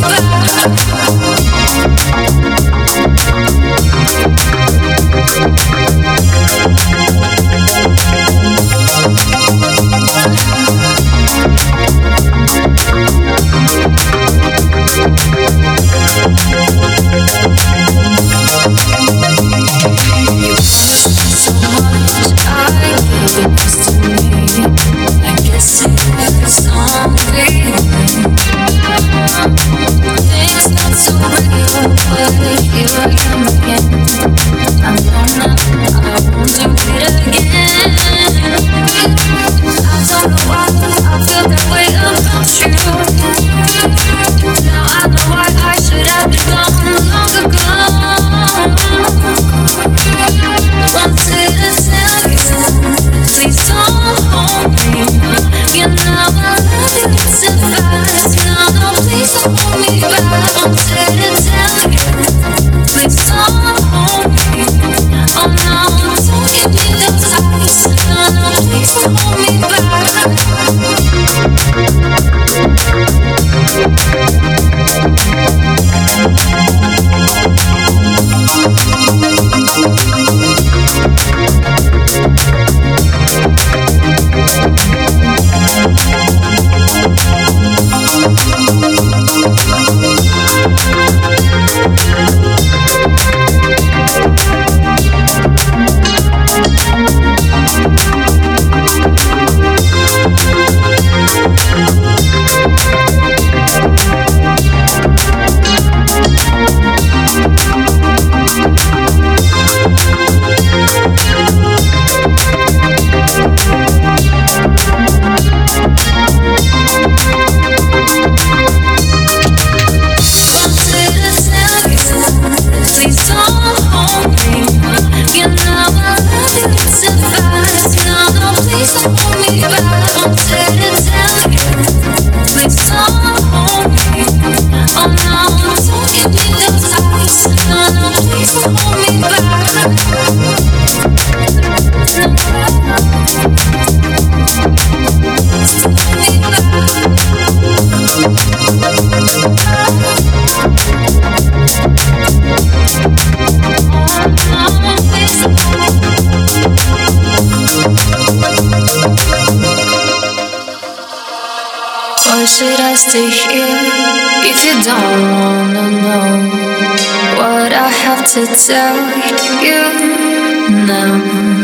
Let's go. Oh, so hold me should I stay here if you don't wanna know what I have to tell you now?